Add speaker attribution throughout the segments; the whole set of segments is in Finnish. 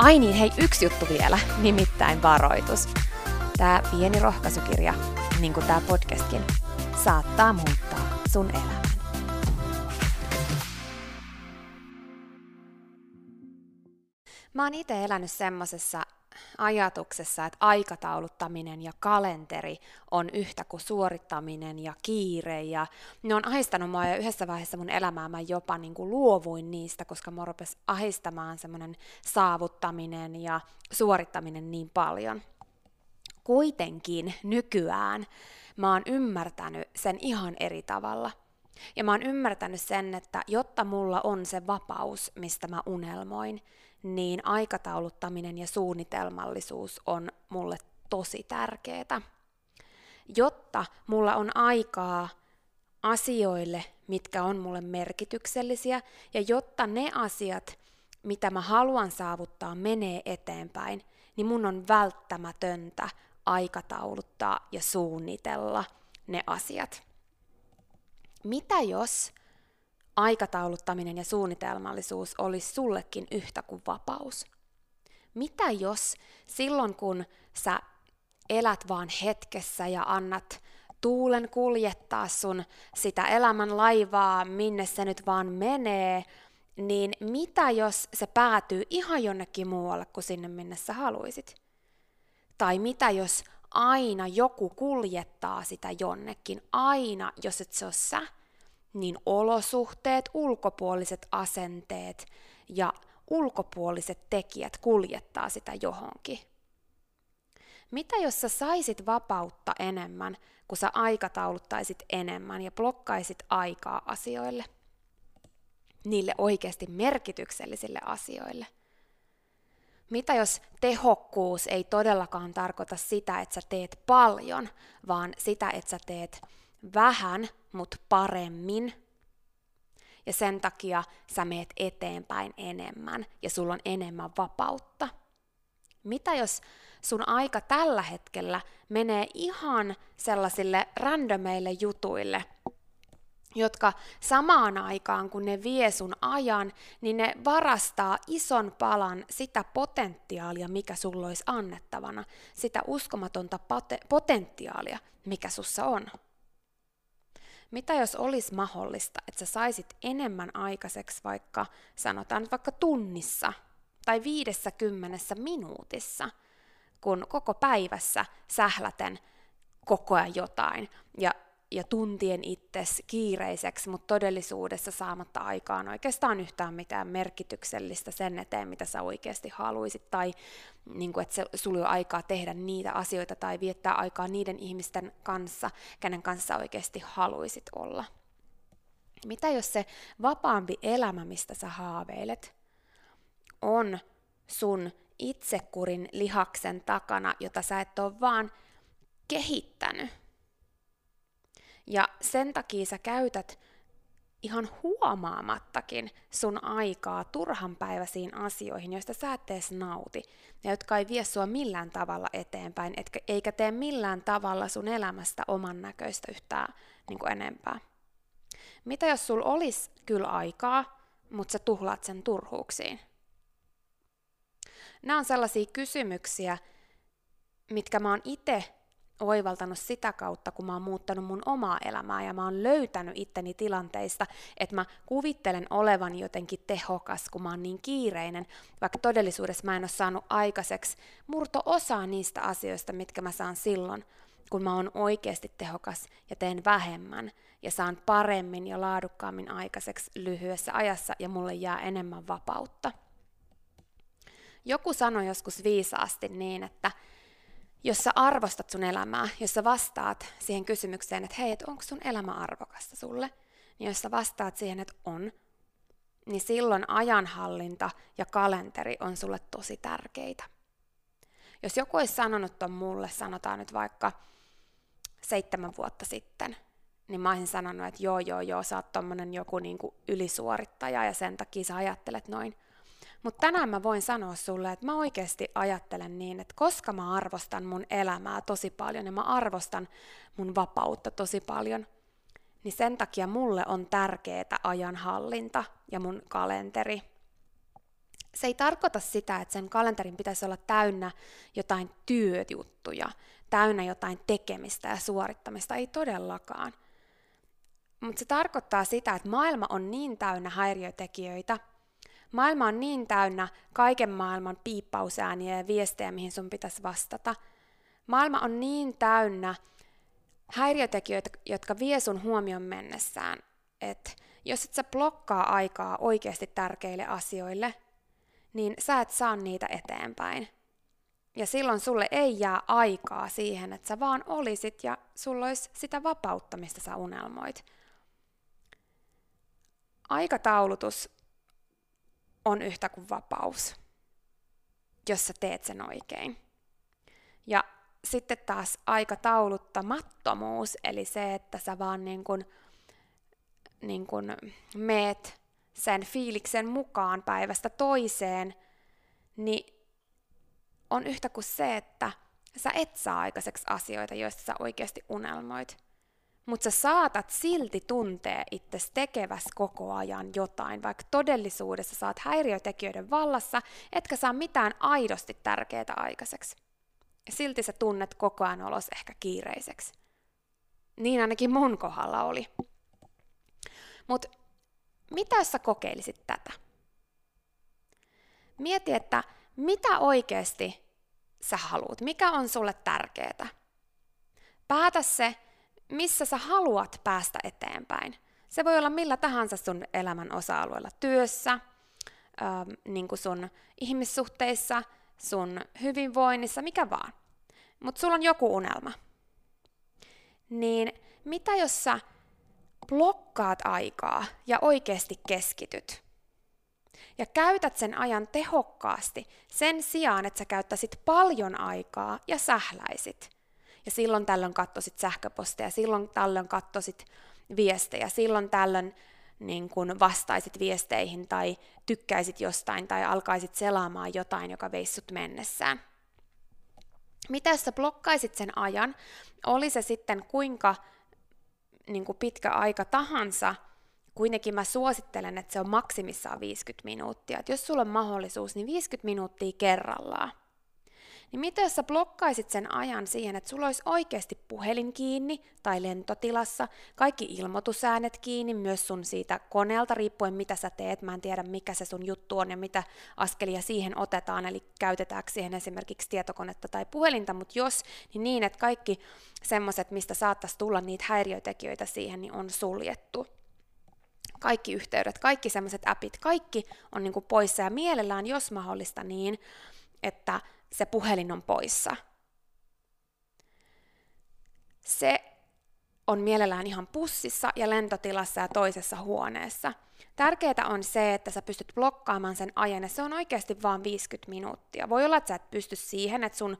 Speaker 1: Ai niin, hei, yksi juttu vielä, nimittäin varoitus. Tämä pieni rohkaisukirja, niin kuin tämä podcastkin, saattaa muuttaa sun elämän. Mä oon itse elänyt semmosessa ajatuksessa, että aikatauluttaminen ja kalenteri on yhtä kuin suorittaminen ja kiire. Ja ne on ahistanut mua ja yhdessä vaiheessa mun elämää mä jopa niin kuin luovuin niistä, koska mä rupesi ahistamaan semmoinen saavuttaminen ja suorittaminen niin paljon. Kuitenkin nykyään mä oon ymmärtänyt sen ihan eri tavalla. Ja mä oon ymmärtänyt sen, että jotta mulla on se vapaus, mistä mä unelmoin, niin aikatauluttaminen ja suunnitelmallisuus on mulle tosi tärkeää. Jotta mulla on aikaa asioille, mitkä on mulle merkityksellisiä, ja jotta ne asiat, mitä mä haluan saavuttaa, menee eteenpäin, niin mun on välttämätöntä aikatauluttaa ja suunnitella ne asiat. Mitä jos aikatauluttaminen ja suunnitelmallisuus olisi sullekin yhtä kuin vapaus? Mitä jos silloin kun sä elät vaan hetkessä ja annat tuulen kuljettaa sun sitä elämän laivaa, minne se nyt vaan menee, niin mitä jos se päätyy ihan jonnekin muualle kuin sinne, minne sä haluisit? Tai mitä jos aina joku kuljettaa sitä jonnekin, aina jos et se ole sä, niin olosuhteet, ulkopuoliset asenteet ja ulkopuoliset tekijät kuljettaa sitä johonkin. Mitä jos sä saisit vapautta enemmän, kun sä aikatauluttaisit enemmän ja blokkaisit aikaa asioille? Niille oikeasti merkityksellisille asioille. Mitä jos tehokkuus ei todellakaan tarkoita sitä, että sä teet paljon, vaan sitä, että sä teet vähän, mutta paremmin. Ja sen takia sä meet eteenpäin enemmän ja sulla on enemmän vapautta. Mitä jos sun aika tällä hetkellä menee ihan sellaisille randomeille jutuille, jotka samaan aikaan kun ne vie sun ajan, niin ne varastaa ison palan sitä potentiaalia, mikä sulla olisi annettavana, sitä uskomatonta potentiaalia, mikä sussa on. Mitä jos olisi mahdollista, että sä saisit enemmän aikaiseksi vaikka, sanotaan vaikka tunnissa tai viidessä kymmenessä minuutissa, kun koko päivässä sähläten koko ajan jotain. Ja ja tuntien itses kiireiseksi, mutta todellisuudessa saamatta aikaan oikeastaan yhtään mitään merkityksellistä sen eteen, mitä sä oikeasti haluaisit, tai niin kuin, että se, sulla aikaa tehdä niitä asioita tai viettää aikaa niiden ihmisten kanssa, kenen kanssa oikeasti haluaisit olla. Mitä jos se vapaampi elämä, mistä sä haaveilet, on sun itsekurin lihaksen takana, jota sä et ole vaan kehittänyt. Ja sen takia sä käytät ihan huomaamattakin sun aikaa turhanpäiväisiin asioihin, joista sä et edes nauti, ja jotka ei vie sua millään tavalla eteenpäin, etkä, eikä tee millään tavalla sun elämästä oman näköistä yhtään niin kuin enempää. Mitä jos sul olisi kyllä aikaa, mutta sä tuhlaat sen turhuuksiin? Nämä on sellaisia kysymyksiä, mitkä mä oon itse oivaltanut sitä kautta, kun mä oon muuttanut mun omaa elämää ja mä oon löytänyt itteni tilanteista, että mä kuvittelen olevan jotenkin tehokas, kun mä oon niin kiireinen, vaikka todellisuudessa mä en ole saanut aikaiseksi murto-osaa niistä asioista, mitkä mä saan silloin, kun mä oon oikeasti tehokas ja teen vähemmän ja saan paremmin ja laadukkaammin aikaiseksi lyhyessä ajassa ja mulle jää enemmän vapautta. Joku sanoi joskus viisaasti niin, että jos sä arvostat sun elämää, jos sä vastaat siihen kysymykseen, että hei, että onko sun elämä arvokasta sulle, niin jos sä vastaat siihen, että on, niin silloin ajanhallinta ja kalenteri on sulle tosi tärkeitä. Jos joku olisi sanonut ton mulle, sanotaan nyt vaikka seitsemän vuotta sitten, niin mä olisin sanonut, että joo, joo, joo, sä oot tommonen joku niinku ylisuorittaja ja sen takia sä ajattelet noin. Mutta tänään mä voin sanoa sulle, että mä oikeasti ajattelen niin, että koska mä arvostan mun elämää tosi paljon ja mä arvostan mun vapautta tosi paljon, niin sen takia mulle on tärkeää ajanhallinta ja mun kalenteri. Se ei tarkoita sitä, että sen kalenterin pitäisi olla täynnä jotain työjuttuja, täynnä jotain tekemistä ja suorittamista, ei todellakaan. Mutta se tarkoittaa sitä, että maailma on niin täynnä häiriötekijöitä, Maailma on niin täynnä kaiken maailman piippausääniä ja viestejä, mihin sun pitäisi vastata. Maailma on niin täynnä häiriötekijöitä, jotka vie sun huomion mennessään, että jos et sä blokkaa aikaa oikeasti tärkeille asioille, niin sä et saa niitä eteenpäin. Ja silloin sulle ei jää aikaa siihen, että sä vaan olisit ja sulla olisi sitä vapautta, mistä sä unelmoit. Aikataulutus on yhtä kuin vapaus, jos sä teet sen oikein. Ja sitten taas aikatauluttamattomuus, eli se, että sä vaan niin kun, niin kun meet sen fiiliksen mukaan päivästä toiseen, niin on yhtä kuin se, että sä et saa aikaiseksi asioita, joista sä oikeasti unelmoit mutta sä saatat silti tuntea itses tekeväs koko ajan jotain, vaikka todellisuudessa saat häiriötekijöiden vallassa, etkä saa mitään aidosti tärkeää aikaiseksi. Silti sä tunnet koko ajan olos ehkä kiireiseksi. Niin ainakin mun kohdalla oli. Mutta mitä jos sä kokeilisit tätä? Mieti, että mitä oikeasti sä haluat, mikä on sulle tärkeää. Päätä se missä sä haluat päästä eteenpäin. Se voi olla millä tahansa sun elämän osa-alueella, työssä, ähm, niin kuin sun ihmissuhteissa, sun hyvinvoinnissa, mikä vaan. Mutta sulla on joku unelma. Niin mitä jos sä blokkaat aikaa ja oikeasti keskityt? Ja käytät sen ajan tehokkaasti sen sijaan, että sä käyttäisit paljon aikaa ja sähläisit – ja silloin tällöin katsoisit sähköposteja, silloin tällöin katsoisit viestejä, silloin tällöin niin kun vastaisit viesteihin tai tykkäisit jostain tai alkaisit selaamaan jotain, joka veisi sut mennessään. Mitä jos sä blokkaisit sen ajan, oli se sitten kuinka niin kuin pitkä aika tahansa, kuitenkin mä suosittelen, että se on maksimissaan 50 minuuttia. Et jos sulla on mahdollisuus, niin 50 minuuttia kerrallaan niin mitä jos sä blokkaisit sen ajan siihen, että sulla olisi oikeasti puhelin kiinni tai lentotilassa, kaikki ilmoitusäänet kiinni, myös sun siitä koneelta riippuen mitä sä teet, mä en tiedä mikä se sun juttu on ja mitä askelia siihen otetaan, eli käytetäänkö siihen esimerkiksi tietokonetta tai puhelinta, mutta jos, niin niin, että kaikki semmoiset, mistä saattaisi tulla niitä häiriötekijöitä siihen, niin on suljettu. Kaikki yhteydet, kaikki semmoiset appit, kaikki on niin kuin poissa. Ja mielellään, jos mahdollista niin, että se puhelin on poissa. Se on mielellään ihan pussissa ja lentotilassa ja toisessa huoneessa. Tärkeää on se, että sä pystyt blokkaamaan sen ajan, ja se on oikeasti vain 50 minuuttia. Voi olla, että sä et pysty siihen, että sun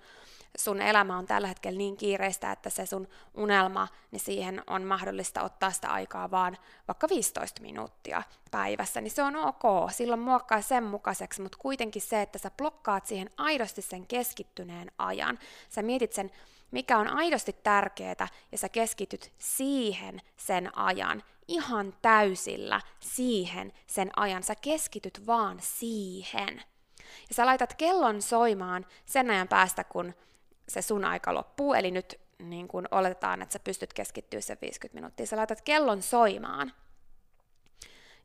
Speaker 1: sun elämä on tällä hetkellä niin kiireistä, että se sun unelma, niin siihen on mahdollista ottaa sitä aikaa vaan vaikka 15 minuuttia päivässä, niin se on ok, silloin muokkaa sen mukaiseksi, mutta kuitenkin se, että sä blokkaat siihen aidosti sen keskittyneen ajan, sä mietit sen, mikä on aidosti tärkeää, ja sä keskityt siihen sen ajan, ihan täysillä siihen sen ajan, sä keskityt vaan siihen. Ja sä laitat kellon soimaan sen ajan päästä, kun se sun aika loppuu, eli nyt niin kun oletetaan, että sä pystyt keskittyä sen 50 minuuttia, sä laitat kellon soimaan,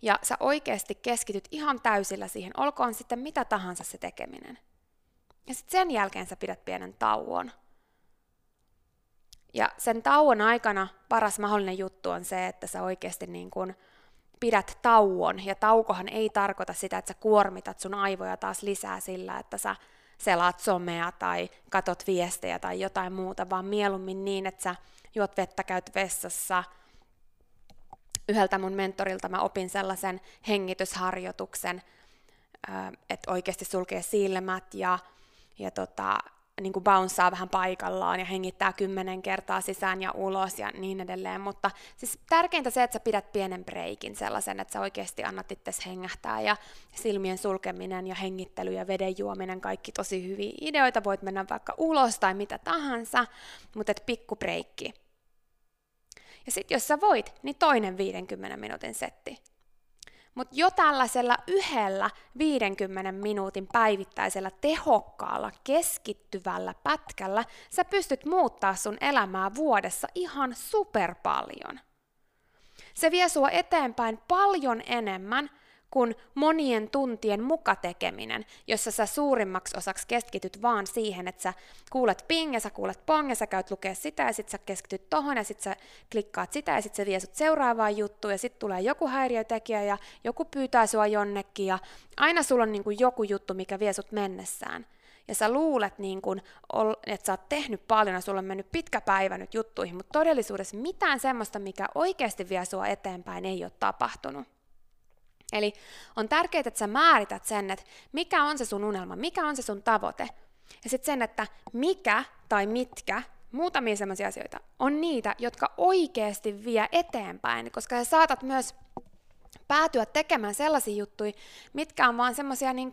Speaker 1: ja sä oikeasti keskityt ihan täysillä siihen, olkoon sitten mitä tahansa se tekeminen. Ja sitten sen jälkeen sä pidät pienen tauon. Ja sen tauon aikana paras mahdollinen juttu on se, että sä oikeasti niin kun pidät tauon. Ja taukohan ei tarkoita sitä, että sä kuormitat sun aivoja taas lisää sillä, että sä selaat somea tai katot viestejä tai jotain muuta, vaan mieluummin niin, että sä juot vettä, käyt vessassa. Yhdeltä mun mentorilta mä opin sellaisen hengitysharjoituksen, että oikeasti sulkee silmät ja, ja tota, niin kuin bouncea vähän paikallaan ja hengittää kymmenen kertaa sisään ja ulos ja niin edelleen, mutta siis tärkeintä se, että sä pidät pienen breikin sellaisen, että sä oikeasti annat itses hengähtää ja silmien sulkeminen ja hengittely ja veden juominen, kaikki tosi hyviä ideoita, voit mennä vaikka ulos tai mitä tahansa, mutta et pikku breikki. Ja sitten jos sä voit, niin toinen 50 minuutin setti. Mutta jo tällaisella yhdellä 50 minuutin päivittäisellä tehokkaalla keskittyvällä pätkällä sä pystyt muuttaa sun elämää vuodessa ihan super paljon. Se vie sua eteenpäin paljon enemmän kuin monien tuntien mukatekeminen, jossa sä suurimmaksi osaksi keskityt vaan siihen, että sä kuulet ping ja sä kuulet pong ja sä käyt lukea sitä ja sit sä keskityt tohon ja sit sä klikkaat sitä ja sit se vie sut seuraavaan juttuun ja sit tulee joku häiriötekijä ja joku pyytää sua jonnekin ja aina sulla on niin kuin joku juttu, mikä vie sut mennessään ja sä luulet, niin kun, että sä oot tehnyt paljon ja sulla on mennyt pitkä päivä nyt juttuihin, mutta todellisuudessa mitään semmoista, mikä oikeasti vie sua eteenpäin, ei ole tapahtunut. Eli on tärkeää, että sä määrität sen, että mikä on se sun unelma, mikä on se sun tavoite. Ja sitten sen, että mikä tai mitkä, muutamia sellaisia asioita, on niitä, jotka oikeasti vie eteenpäin, koska sä saatat myös päätyä tekemään sellaisia juttuja, mitkä on vaan semmoisia, niin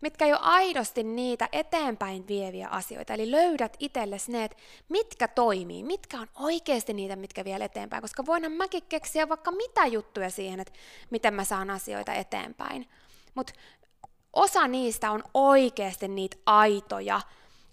Speaker 1: mitkä ole aidosti niitä eteenpäin vieviä asioita. Eli löydät itsellesi ne, että mitkä toimii, mitkä on oikeasti niitä, mitkä vie eteenpäin. Koska voinhan mäkin keksiä vaikka mitä juttuja siihen, että miten mä saan asioita eteenpäin. Mutta osa niistä on oikeasti niitä aitoja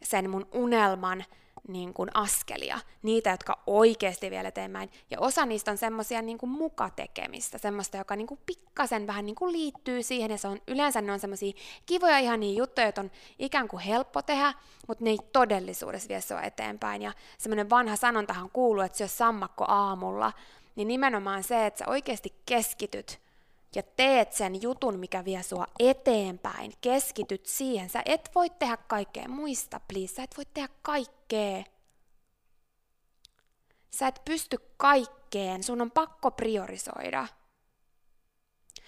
Speaker 1: sen mun unelman niin kuin askelia, niitä, jotka oikeasti vielä eteenpäin. Ja osa niistä on semmoisia niin kuin mukatekemistä, semmoista, joka niin kuin pikkasen vähän niin kuin liittyy siihen, ja se on, yleensä ne on semmoisia kivoja ihan niin juttuja, joita on ikään kuin helppo tehdä, mutta ne ei todellisuudessa vie sua eteenpäin. Ja semmoinen vanha sanontahan kuuluu, että on sammakko aamulla, niin nimenomaan se, että sä oikeasti keskityt ja teet sen jutun, mikä vie sua eteenpäin, keskityt siihen. Sä et voi tehdä kaikkea, muista please, sä et voi tehdä kaikkea. Sä et pysty kaikkeen, sun on pakko priorisoida.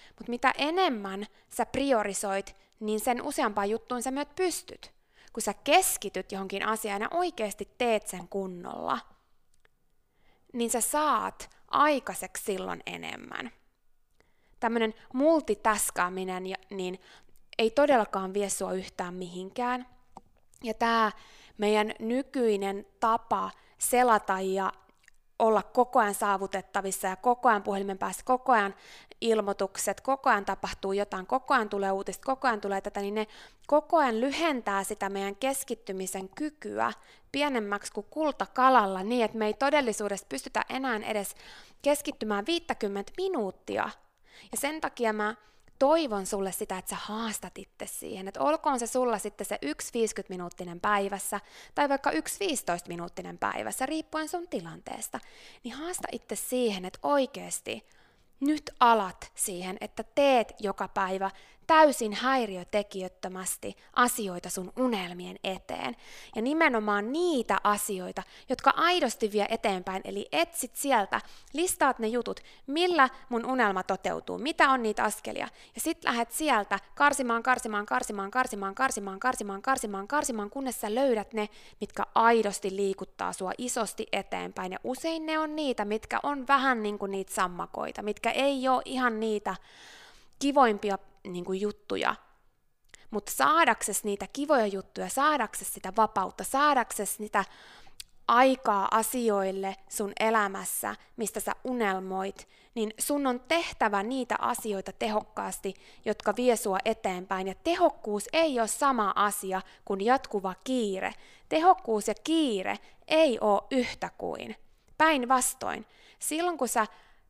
Speaker 1: Mutta mitä enemmän sä priorisoit, niin sen useampaan juttuun sä myös pystyt. Kun sä keskityt johonkin asiaan ja oikeasti teet sen kunnolla, niin sä saat aikaiseksi silloin enemmän tämmöinen multitaskaaminen, niin ei todellakaan vie sua yhtään mihinkään. Ja tämä meidän nykyinen tapa selata ja olla koko ajan saavutettavissa ja koko ajan puhelimen päässä, koko ajan ilmoitukset, koko ajan tapahtuu jotain, koko ajan tulee uutista, koko ajan tulee tätä, niin ne koko ajan lyhentää sitä meidän keskittymisen kykyä pienemmäksi kuin kultakalalla niin, että me ei todellisuudessa pystytä enää edes keskittymään 50 minuuttia. Ja sen takia mä toivon sulle sitä, että sä haastat itse siihen, että olkoon se sulla sitten se 1 50-minuuttinen päivässä tai vaikka 1 15-minuuttinen päivässä, riippuen sun tilanteesta, niin haasta itse siihen, että oikeasti nyt alat siihen, että teet joka päivä täysin häiriötekijöttömästi asioita sun unelmien eteen. Ja nimenomaan niitä asioita, jotka aidosti vie eteenpäin, eli etsit sieltä, listaat ne jutut, millä mun unelma toteutuu, mitä on niitä askelia, ja sit lähdet sieltä karsimaan, karsimaan, karsimaan, karsimaan, karsimaan, karsimaan, karsimaan, karsimaan, kunnes sä löydät ne, mitkä aidosti liikuttaa sua isosti eteenpäin. Ja usein ne on niitä, mitkä on vähän niin kuin niitä sammakoita, mitkä ei ole ihan niitä kivoimpia niin kuin juttuja, mutta saadakses niitä kivoja juttuja, saadakses sitä vapautta, saadakses niitä aikaa asioille sun elämässä, mistä sä unelmoit, niin sun on tehtävä niitä asioita tehokkaasti, jotka vie sua eteenpäin. Ja tehokkuus ei ole sama asia kuin jatkuva kiire. Tehokkuus ja kiire ei ole yhtä kuin. Päinvastoin, silloin kun sä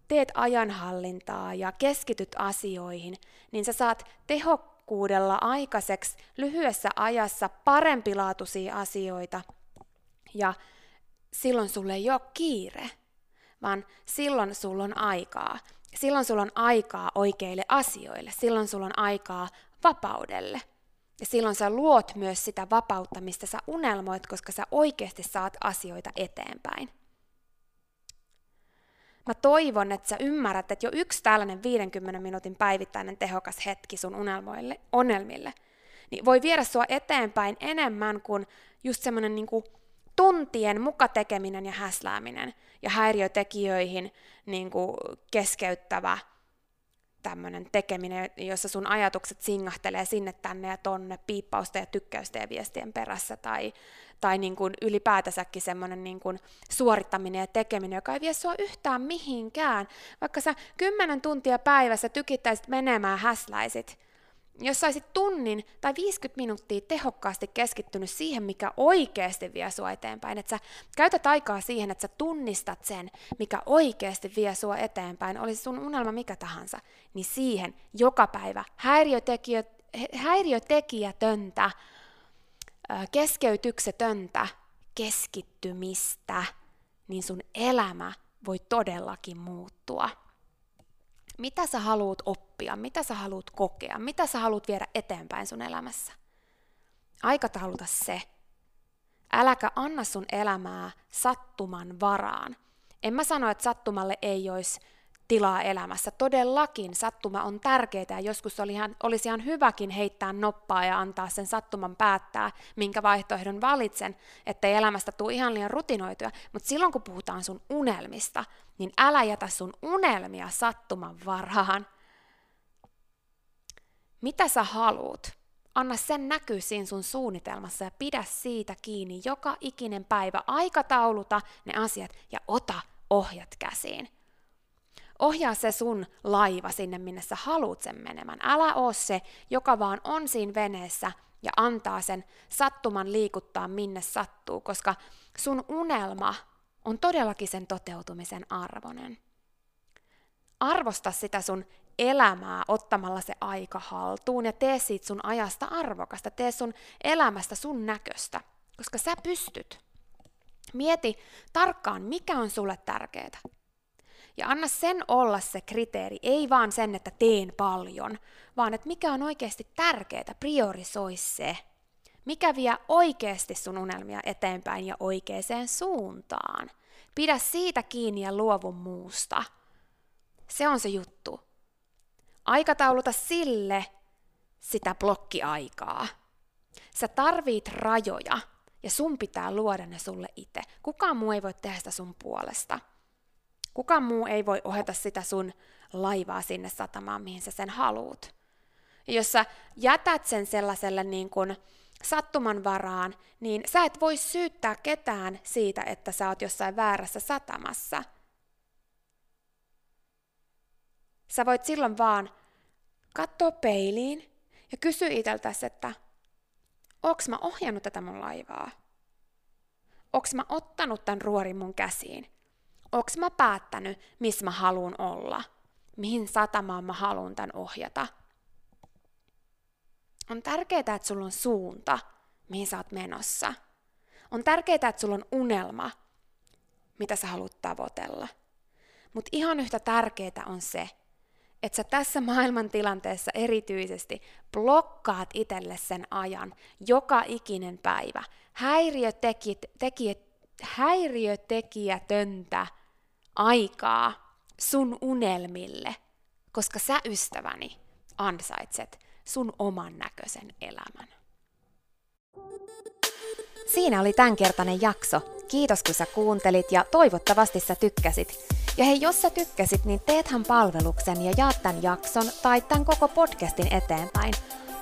Speaker 1: teet ajanhallintaa ja keskityt asioihin, niin sä saat tehokkuudella aikaiseksi lyhyessä ajassa parempilaatuisia asioita. Ja silloin sulle ei ole kiire, vaan silloin sulla on aikaa. Silloin sulla on aikaa oikeille asioille, silloin sulla on aikaa vapaudelle. Ja silloin sä luot myös sitä vapautta, mistä sä unelmoit, koska sä oikeasti saat asioita eteenpäin. Mä toivon, että sä ymmärrät, että jo yksi tällainen 50 minuutin päivittäinen tehokas hetki sun unelmoille, onelmille, niin voi viedä sua eteenpäin enemmän kuin just semmoinen niin tuntien mukatekeminen ja häslääminen ja häiriötekijöihin niin kuin keskeyttävä tämmöinen tekeminen, jossa sun ajatukset singahtelee sinne tänne ja tonne piippausta ja tykkäystä ja viestien perässä tai, tai niin kuin ylipäätänsäkin semmoinen niin kuin suorittaminen ja tekeminen, joka ei vie sua yhtään mihinkään. Vaikka sä kymmenen tuntia päivässä tykittäisit menemään häsläisit, jos saisit tunnin tai 50 minuuttia tehokkaasti keskittynyt siihen, mikä oikeasti vie sua eteenpäin, että sä käytät aikaa siihen, että sä tunnistat sen, mikä oikeasti vie sua eteenpäin, olisi sun unelma mikä tahansa, niin siihen joka päivä häiriötekijä, häiriötekijätöntä, keskeytyksetöntä keskittymistä, niin sun elämä voi todellakin muuttua. Mitä sä haluat oppia, mitä sä haluat kokea, mitä sä haluat viedä eteenpäin sun elämässä. Aikatauluta se. Äläkä anna sun elämää sattuman varaan. En mä sano, että sattumalle ei olisi tilaa elämässä. Todellakin sattuma on tärkeää ja joskus oli ihan, olisi ihan hyväkin heittää noppaa ja antaa sen sattuman päättää, minkä vaihtoehdon valitsen, ettei elämästä tule ihan liian rutinoituja. Mutta silloin kun puhutaan sun unelmista, niin älä jätä sun unelmia sattuman varhaan. Mitä sä haluut? Anna sen näkyä siinä sun suunnitelmassa ja pidä siitä kiinni joka ikinen päivä. Aikatauluta ne asiat ja ota ohjat käsiin. Ohjaa se sun laiva sinne, minne sä haluut sen menemään. Älä oo se, joka vaan on siinä veneessä ja antaa sen sattuman liikuttaa minne sattuu, koska sun unelma on todellakin sen toteutumisen arvoinen. Arvosta sitä sun elämää ottamalla se aika haltuun ja tee siitä sun ajasta arvokasta, tee sun elämästä sun näköistä, koska sä pystyt. Mieti tarkkaan, mikä on sulle tärkeää. Ja anna sen olla se kriteeri, ei vaan sen, että teen paljon, vaan että mikä on oikeasti tärkeää, priorisoi se. Mikä vie oikeasti sun unelmia eteenpäin ja oikeaan suuntaan. Pidä siitä kiinni ja luovu muusta. Se on se juttu. Aikatauluta sille sitä blokkiaikaa. Sä tarvit rajoja ja sun pitää luoda ne sulle itse. Kukaan muu ei voi tehdä sitä sun puolesta. Kukaan muu ei voi ohjata sitä sun laivaa sinne satamaan, mihin sä sen haluut. Ja jos sä jätät sen sellaiselle niin kuin sattuman varaan, niin sä et voi syyttää ketään siitä, että sä oot jossain väärässä satamassa. Sä voit silloin vaan katsoa peiliin ja kysyä itseltäsi, että onks mä ohjannut tätä mun laivaa? Onks mä ottanut tämän ruorin mun käsiin? Onks mä päättänyt, missä mä haluan olla? Mihin satamaan mä haluan tämän ohjata? On tärkeää, että sulla on suunta, mihin sä oot menossa. On tärkeää, että sulla on unelma, mitä sä haluat tavoitella. Mutta ihan yhtä tärkeää on se, että sä tässä maailman tilanteessa erityisesti blokkaat itselle sen ajan joka ikinen päivä. häiriötekijätöntä aikaa sun unelmille, koska sä ystäväni ansaitset sun oman näköisen elämän. Siinä oli tämänkertainen jakso. Kiitos kun sä kuuntelit ja toivottavasti sä tykkäsit. Ja hei, jos sä tykkäsit, niin teethän palveluksen ja jaat tämän jakson tai tämän koko podcastin eteenpäin.